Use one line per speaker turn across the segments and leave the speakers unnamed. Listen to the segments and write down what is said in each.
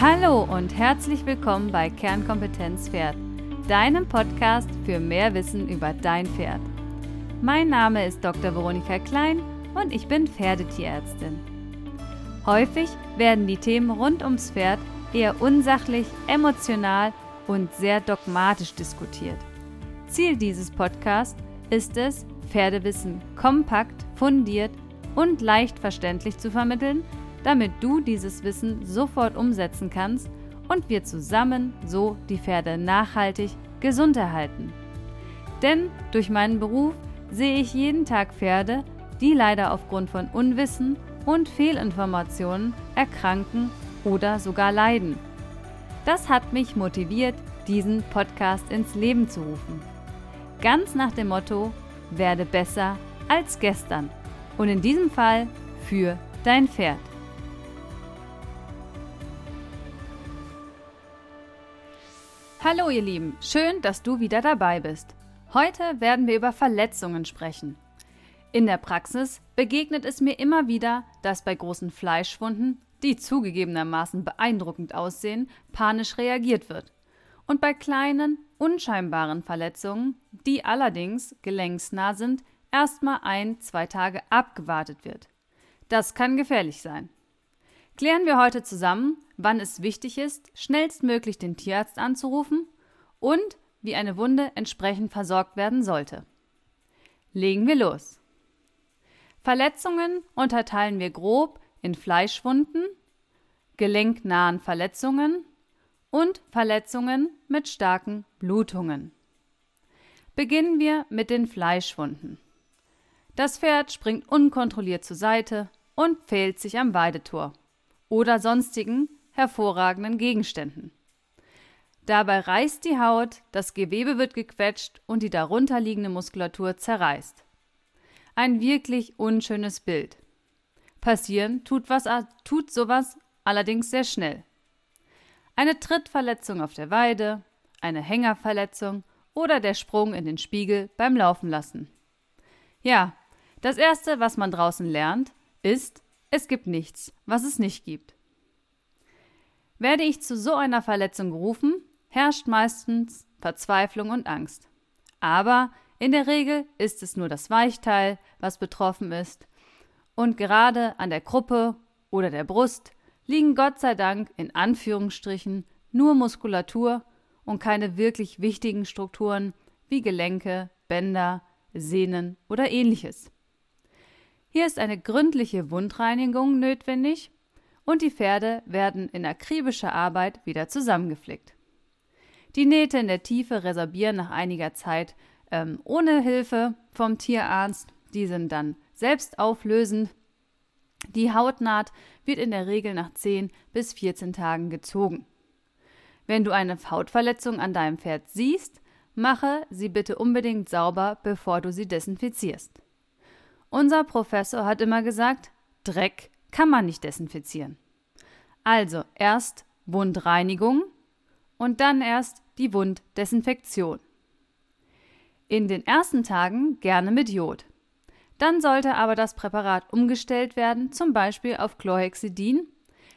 Hallo und herzlich willkommen bei Kernkompetenz Pferd, deinem Podcast für mehr Wissen über dein Pferd. Mein Name ist Dr. Veronika Klein und ich bin Pferdetierärztin. Häufig werden die Themen rund ums Pferd eher unsachlich, emotional und sehr dogmatisch diskutiert. Ziel dieses Podcasts ist es, Pferdewissen kompakt, fundiert und leicht verständlich zu vermitteln, damit du dieses Wissen sofort umsetzen kannst und wir zusammen so die Pferde nachhaltig gesund erhalten. Denn durch meinen Beruf sehe ich jeden Tag Pferde, die leider aufgrund von Unwissen und Fehlinformationen erkranken oder sogar leiden. Das hat mich motiviert, diesen Podcast ins Leben zu rufen. Ganz nach dem Motto, werde besser als gestern. Und in diesem Fall für dein Pferd. Hallo ihr Lieben, schön, dass du wieder dabei bist. Heute werden wir über Verletzungen sprechen. In der Praxis begegnet es mir immer wieder, dass bei großen Fleischwunden, die zugegebenermaßen beeindruckend aussehen, panisch reagiert wird. Und bei kleinen, unscheinbaren Verletzungen, die allerdings gelenksnah sind, erstmal ein, zwei Tage abgewartet wird. Das kann gefährlich sein. Klären wir heute zusammen, wann es wichtig ist, schnellstmöglich den Tierarzt anzurufen und wie eine Wunde entsprechend versorgt werden sollte. Legen wir los. Verletzungen unterteilen wir grob in Fleischwunden, gelenknahen Verletzungen und Verletzungen mit starken Blutungen. Beginnen wir mit den Fleischwunden. Das Pferd springt unkontrolliert zur Seite und fehlt sich am Weidetor oder sonstigen hervorragenden Gegenständen. Dabei reißt die Haut, das Gewebe wird gequetscht und die darunterliegende Muskulatur zerreißt. Ein wirklich unschönes Bild. Passieren tut, was, tut sowas allerdings sehr schnell. Eine Trittverletzung auf der Weide, eine Hängerverletzung oder der Sprung in den Spiegel beim Laufen lassen. Ja, das Erste, was man draußen lernt, ist, es gibt nichts, was es nicht gibt. Werde ich zu so einer Verletzung gerufen, herrscht meistens Verzweiflung und Angst. Aber in der Regel ist es nur das Weichteil, was betroffen ist, und gerade an der Gruppe oder der Brust liegen Gott sei Dank in Anführungsstrichen nur Muskulatur und keine wirklich wichtigen Strukturen wie Gelenke, Bänder, Sehnen oder ähnliches. Hier ist eine gründliche Wundreinigung notwendig und die Pferde werden in akribischer Arbeit wieder zusammengeflickt. Die Nähte in der Tiefe resorbieren nach einiger Zeit ähm, ohne Hilfe vom Tierarzt. Die sind dann selbst auflösend. Die Hautnaht wird in der Regel nach 10 bis 14 Tagen gezogen. Wenn du eine Hautverletzung an deinem Pferd siehst, mache sie bitte unbedingt sauber, bevor du sie desinfizierst. Unser Professor hat immer gesagt, Dreck kann man nicht desinfizieren. Also erst Wundreinigung und dann erst die Wunddesinfektion. In den ersten Tagen gerne mit Jod. Dann sollte aber das Präparat umgestellt werden, zum Beispiel auf Chlorhexidin,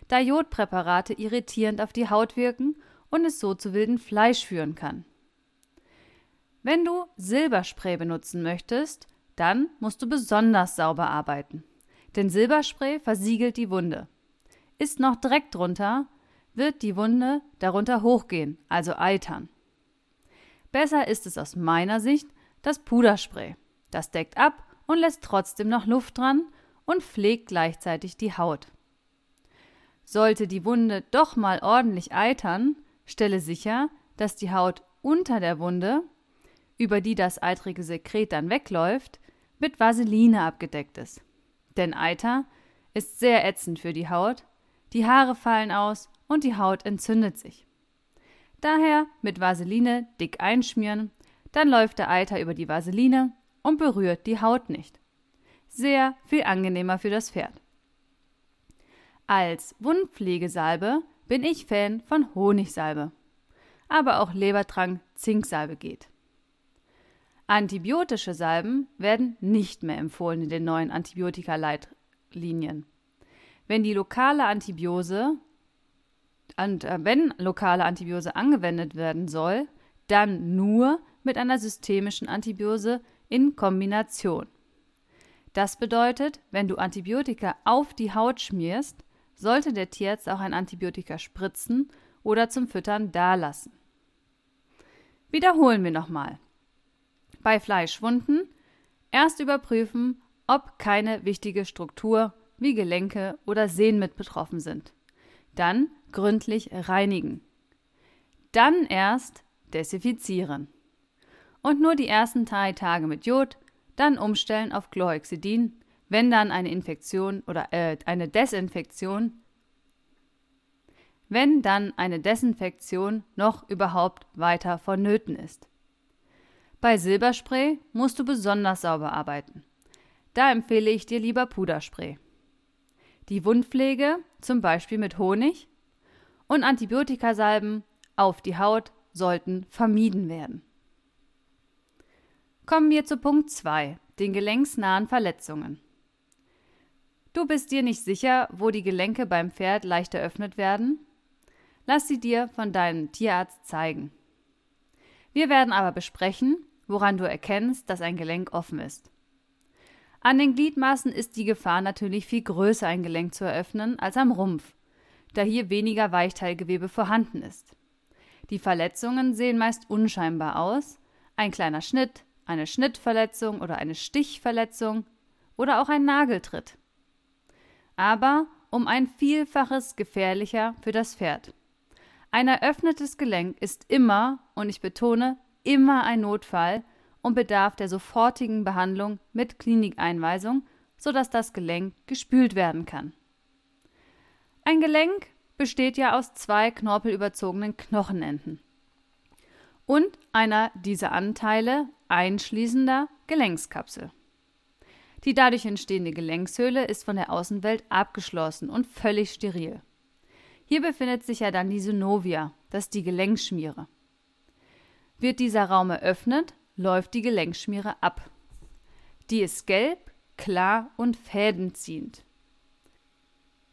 da Jodpräparate irritierend auf die Haut wirken und es so zu wilden Fleisch führen kann. Wenn du Silberspray benutzen möchtest, dann musst du besonders sauber arbeiten. Denn Silberspray versiegelt die Wunde. Ist noch Dreck drunter, wird die Wunde darunter hochgehen, also eitern. Besser ist es aus meiner Sicht das Puderspray. Das deckt ab und lässt trotzdem noch Luft dran und pflegt gleichzeitig die Haut. Sollte die Wunde doch mal ordentlich eitern, stelle sicher, dass die Haut unter der Wunde, über die das eitrige Sekret dann wegläuft, mit Vaseline abgedeckt ist. Denn Eiter ist sehr ätzend für die Haut, die Haare fallen aus und die Haut entzündet sich. Daher mit Vaseline dick einschmieren, dann läuft der Eiter über die Vaseline und berührt die Haut nicht. Sehr viel angenehmer für das Pferd. Als Wundpflegesalbe bin ich Fan von Honigsalbe. Aber auch Lebertrank Zinksalbe geht. Antibiotische Salben werden nicht mehr empfohlen in den neuen Antibiotika-Leitlinien. Wenn die lokale Antibiose Und äh, wenn lokale Antibiose angewendet werden soll, dann nur mit einer systemischen Antibiose in Kombination. Das bedeutet, wenn du Antibiotika auf die Haut schmierst, sollte der Tierarzt auch ein Antibiotika spritzen oder zum Füttern dalassen. Wiederholen wir nochmal. Bei Fleischwunden erst überprüfen, ob keine wichtige Struktur wie Gelenke oder Sehnen mit betroffen sind. Dann gründlich reinigen. Dann erst desinfizieren. Und nur die ersten drei Tage mit Jod, dann umstellen auf Chlorhexidin, wenn dann eine Infektion oder äh, eine Desinfektion, wenn dann eine Desinfektion noch überhaupt weiter vonnöten ist. Bei Silberspray musst du besonders sauber arbeiten. Da empfehle ich dir lieber Puderspray. Die Wundpflege, zum Beispiel mit Honig, und Antibiotikasalben auf die Haut sollten vermieden werden. Kommen wir zu Punkt 2, den gelenksnahen Verletzungen. Du bist dir nicht sicher, wo die Gelenke beim Pferd leicht eröffnet werden? Lass sie dir von deinem Tierarzt zeigen. Wir werden aber besprechen, woran du erkennst, dass ein Gelenk offen ist. An den Gliedmaßen ist die Gefahr natürlich viel größer, ein Gelenk zu eröffnen, als am Rumpf, da hier weniger Weichteilgewebe vorhanden ist. Die Verletzungen sehen meist unscheinbar aus, ein kleiner Schnitt, eine Schnittverletzung oder eine Stichverletzung oder auch ein Nageltritt. Aber um ein Vielfaches gefährlicher für das Pferd. Ein eröffnetes Gelenk ist immer, und ich betone, immer ein Notfall und bedarf der sofortigen Behandlung mit Klinikeinweisung, sodass das Gelenk gespült werden kann. Ein Gelenk besteht ja aus zwei knorpelüberzogenen Knochenenden und einer dieser Anteile einschließender Gelenkskapsel. Die dadurch entstehende Gelenkshöhle ist von der Außenwelt abgeschlossen und völlig steril. Hier befindet sich ja dann die Synovia, das ist die Gelenkschmiere. Wird dieser Raum eröffnet, läuft die Gelenkschmiere ab. Die ist gelb, klar und fädenziehend.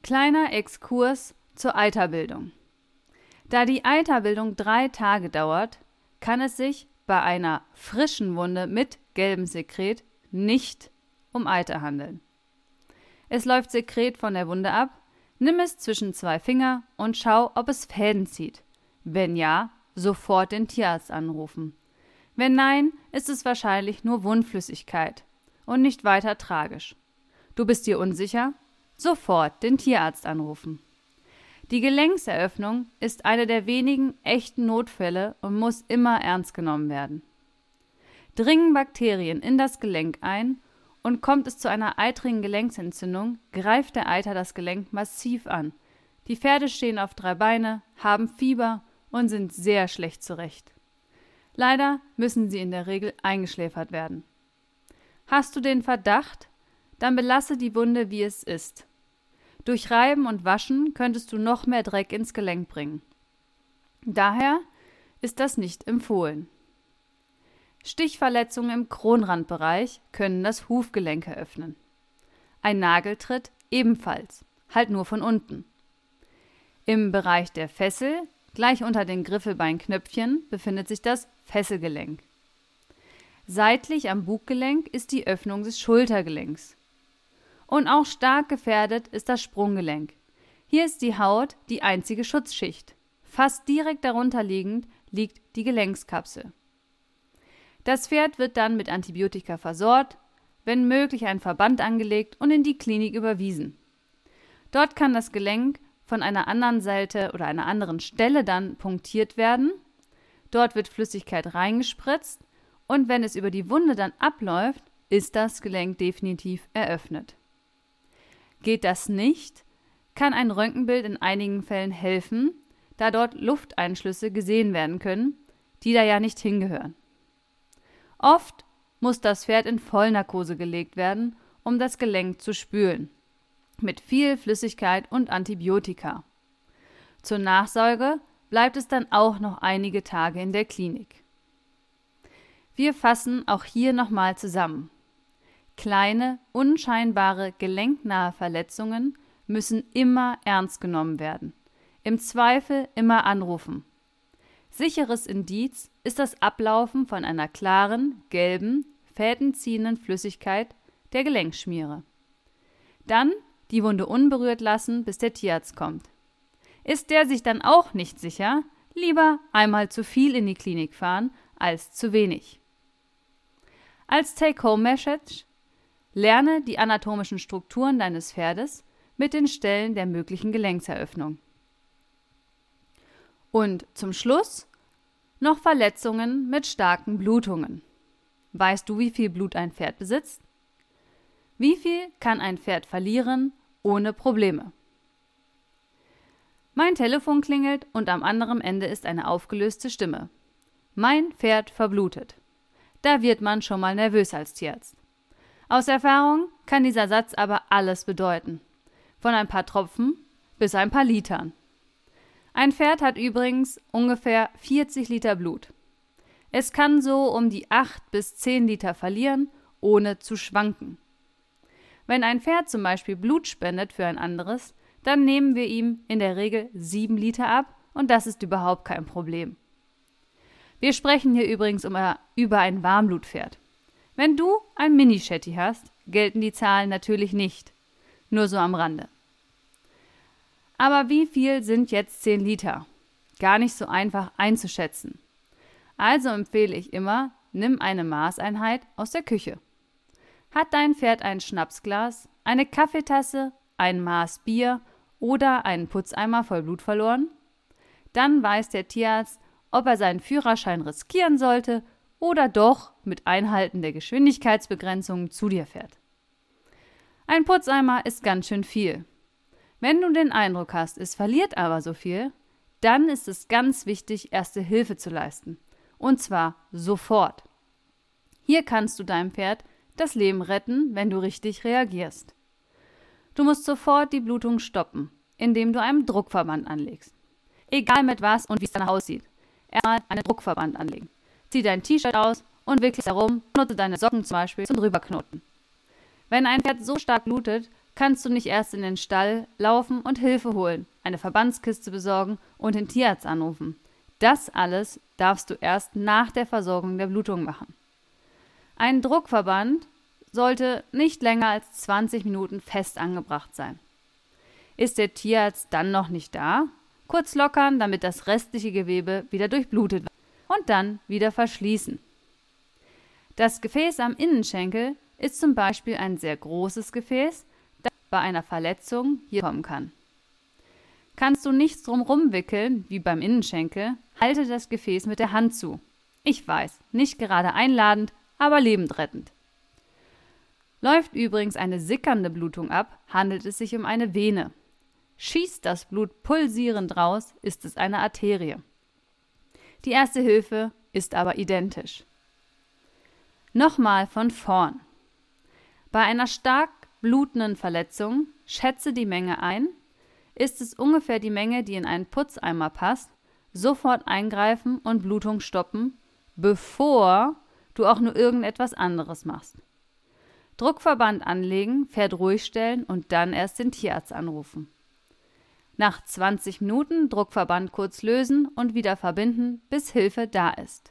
Kleiner Exkurs zur Eiterbildung. Da die Eiterbildung drei Tage dauert, kann es sich bei einer frischen Wunde mit gelbem Sekret nicht um Eiter handeln. Es läuft Sekret von der Wunde ab, nimm es zwischen zwei Finger und schau, ob es Fäden zieht. Wenn ja, sofort den Tierarzt anrufen. Wenn nein, ist es wahrscheinlich nur Wundflüssigkeit und nicht weiter tragisch. Du bist dir unsicher? Sofort den Tierarzt anrufen. Die Gelenkseröffnung ist eine der wenigen echten Notfälle und muss immer ernst genommen werden. Dringen Bakterien in das Gelenk ein und kommt es zu einer eitrigen Gelenksentzündung, greift der Eiter das Gelenk massiv an. Die Pferde stehen auf drei Beine, haben Fieber und sind sehr schlecht zurecht. Leider müssen sie in der Regel eingeschläfert werden. Hast du den Verdacht? Dann belasse die Wunde, wie es ist. Durch Reiben und Waschen könntest du noch mehr Dreck ins Gelenk bringen. Daher ist das nicht empfohlen. Stichverletzungen im Kronrandbereich können das Hufgelenk eröffnen. Ein Nageltritt ebenfalls, halt nur von unten. Im Bereich der Fessel Gleich unter den Griffelbeinknöpfchen befindet sich das Fesselgelenk. Seitlich am Buggelenk ist die Öffnung des Schultergelenks. Und auch stark gefährdet ist das Sprunggelenk. Hier ist die Haut die einzige Schutzschicht. Fast direkt darunter liegend liegt die Gelenkskapsel. Das Pferd wird dann mit Antibiotika versorgt, wenn möglich ein Verband angelegt und in die Klinik überwiesen. Dort kann das Gelenk von einer anderen Seite oder einer anderen Stelle dann punktiert werden. Dort wird Flüssigkeit reingespritzt und wenn es über die Wunde dann abläuft, ist das Gelenk definitiv eröffnet. Geht das nicht, kann ein Röntgenbild in einigen Fällen helfen, da dort Lufteinschlüsse gesehen werden können, die da ja nicht hingehören. Oft muss das Pferd in Vollnarkose gelegt werden, um das Gelenk zu spülen mit viel Flüssigkeit und Antibiotika. Zur Nachsorge bleibt es dann auch noch einige Tage in der Klinik. Wir fassen auch hier nochmal zusammen. Kleine, unscheinbare, gelenknahe Verletzungen müssen immer ernst genommen werden. Im Zweifel immer anrufen. Sicheres Indiz ist das Ablaufen von einer klaren, gelben, fädenziehenden Flüssigkeit der Gelenkschmiere. Dann die Wunde unberührt lassen, bis der Tierarzt kommt. Ist der sich dann auch nicht sicher, lieber einmal zu viel in die Klinik fahren als zu wenig. Als Take-Home-Message lerne die anatomischen Strukturen deines Pferdes mit den Stellen der möglichen Gelenkseröffnung. Und zum Schluss noch Verletzungen mit starken Blutungen. Weißt du, wie viel Blut ein Pferd besitzt? Wie viel kann ein Pferd verlieren ohne Probleme? Mein Telefon klingelt und am anderen Ende ist eine aufgelöste Stimme. Mein Pferd verblutet. Da wird man schon mal nervös als Tierarzt. Aus Erfahrung kann dieser Satz aber alles bedeuten. Von ein paar Tropfen bis ein paar Litern. Ein Pferd hat übrigens ungefähr 40 Liter Blut. Es kann so um die 8 bis 10 Liter verlieren, ohne zu schwanken. Wenn ein Pferd zum Beispiel Blut spendet für ein anderes, dann nehmen wir ihm in der Regel 7 Liter ab und das ist überhaupt kein Problem. Wir sprechen hier übrigens über ein Warmblutpferd. Wenn du ein Mini-Shetty hast, gelten die Zahlen natürlich nicht. Nur so am Rande. Aber wie viel sind jetzt 10 Liter? Gar nicht so einfach einzuschätzen. Also empfehle ich immer, nimm eine Maßeinheit aus der Küche. Hat dein Pferd ein Schnapsglas, eine Kaffeetasse, ein Maß Bier oder einen Putzeimer voll Blut verloren? Dann weiß der Tierarzt, ob er seinen Führerschein riskieren sollte oder doch mit Einhalten der Geschwindigkeitsbegrenzungen zu dir fährt. Ein Putzeimer ist ganz schön viel. Wenn du den Eindruck hast, es verliert aber so viel, dann ist es ganz wichtig, erste Hilfe zu leisten. Und zwar sofort. Hier kannst du deinem Pferd das Leben retten, wenn du richtig reagierst. Du musst sofort die Blutung stoppen, indem du einen Druckverband anlegst. Egal mit was und wie es danach aussieht. Erstmal einen Druckverband anlegen. Zieh dein T-Shirt aus und wickel es herum, nutze deine Socken zum Beispiel zum Drüberknoten. Wenn ein Pferd so stark blutet, kannst du nicht erst in den Stall laufen und Hilfe holen, eine Verbandskiste besorgen und den Tierarzt anrufen. Das alles darfst du erst nach der Versorgung der Blutung machen. Ein Druckverband sollte nicht länger als 20 Minuten fest angebracht sein. Ist der Tierarzt dann noch nicht da? Kurz lockern, damit das restliche Gewebe wieder durchblutet wird und dann wieder verschließen. Das Gefäß am Innenschenkel ist zum Beispiel ein sehr großes Gefäß, bei einer Verletzung hier kommen kann. Kannst du nichts drumrum wickeln, wie beim Innenschenkel, halte das Gefäß mit der Hand zu. Ich weiß, nicht gerade einladend, aber lebendrettend. Läuft übrigens eine sickernde Blutung ab, handelt es sich um eine Vene. Schießt das Blut pulsierend raus, ist es eine Arterie. Die erste Hilfe ist aber identisch. Nochmal von vorn. Bei einer stark blutenden Verletzung, schätze die Menge ein. Ist es ungefähr die Menge, die in einen Putzeimer passt, sofort eingreifen und Blutung stoppen, bevor du auch nur irgendetwas anderes machst. Druckverband anlegen, Pferd ruhig stellen und dann erst den Tierarzt anrufen. Nach 20 Minuten Druckverband kurz lösen und wieder verbinden, bis Hilfe da ist.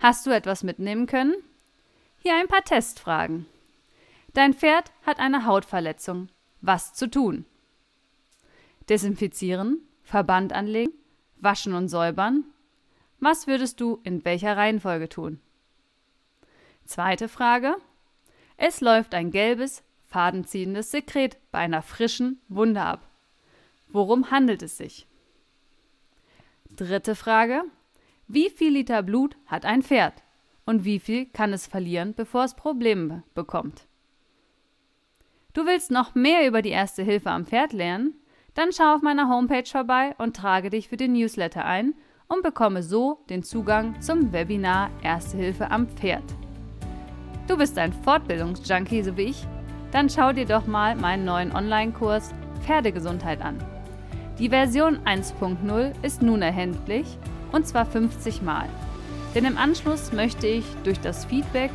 Hast du etwas mitnehmen können? Hier ein paar Testfragen. Dein Pferd hat eine Hautverletzung. Was zu tun? Desinfizieren, Verband anlegen, waschen und säubern. Was würdest du in welcher Reihenfolge tun? Zweite Frage. Es läuft ein gelbes, fadenziehendes Sekret bei einer frischen Wunde ab. Worum handelt es sich? Dritte Frage. Wie viel Liter Blut hat ein Pferd? Und wie viel kann es verlieren, bevor es Probleme bekommt? Du willst noch mehr über die Erste Hilfe am Pferd lernen? Dann schau auf meiner Homepage vorbei und trage dich für den Newsletter ein und bekomme so den Zugang zum Webinar Erste Hilfe am Pferd. Du bist ein Fortbildungsjunkie, so wie ich? Dann schau dir doch mal meinen neuen Online-Kurs Pferdegesundheit an. Die Version 1.0 ist nun erhältlich und zwar 50 Mal. Denn im Anschluss möchte ich durch das Feedback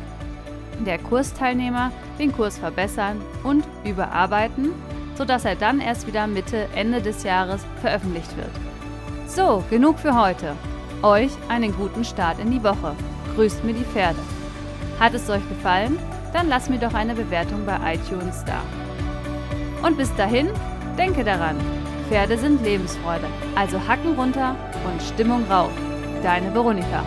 der Kursteilnehmer den Kurs verbessern und überarbeiten, sodass er dann erst wieder Mitte, Ende des Jahres veröffentlicht wird. So, genug für heute. Euch einen guten Start in die Woche. Grüßt mir die Pferde. Hat es euch gefallen? Dann lasst mir doch eine Bewertung bei iTunes da. Und bis dahin, denke daran, Pferde sind Lebensfreude, also Hacken runter und Stimmung rauf. Deine Veronika.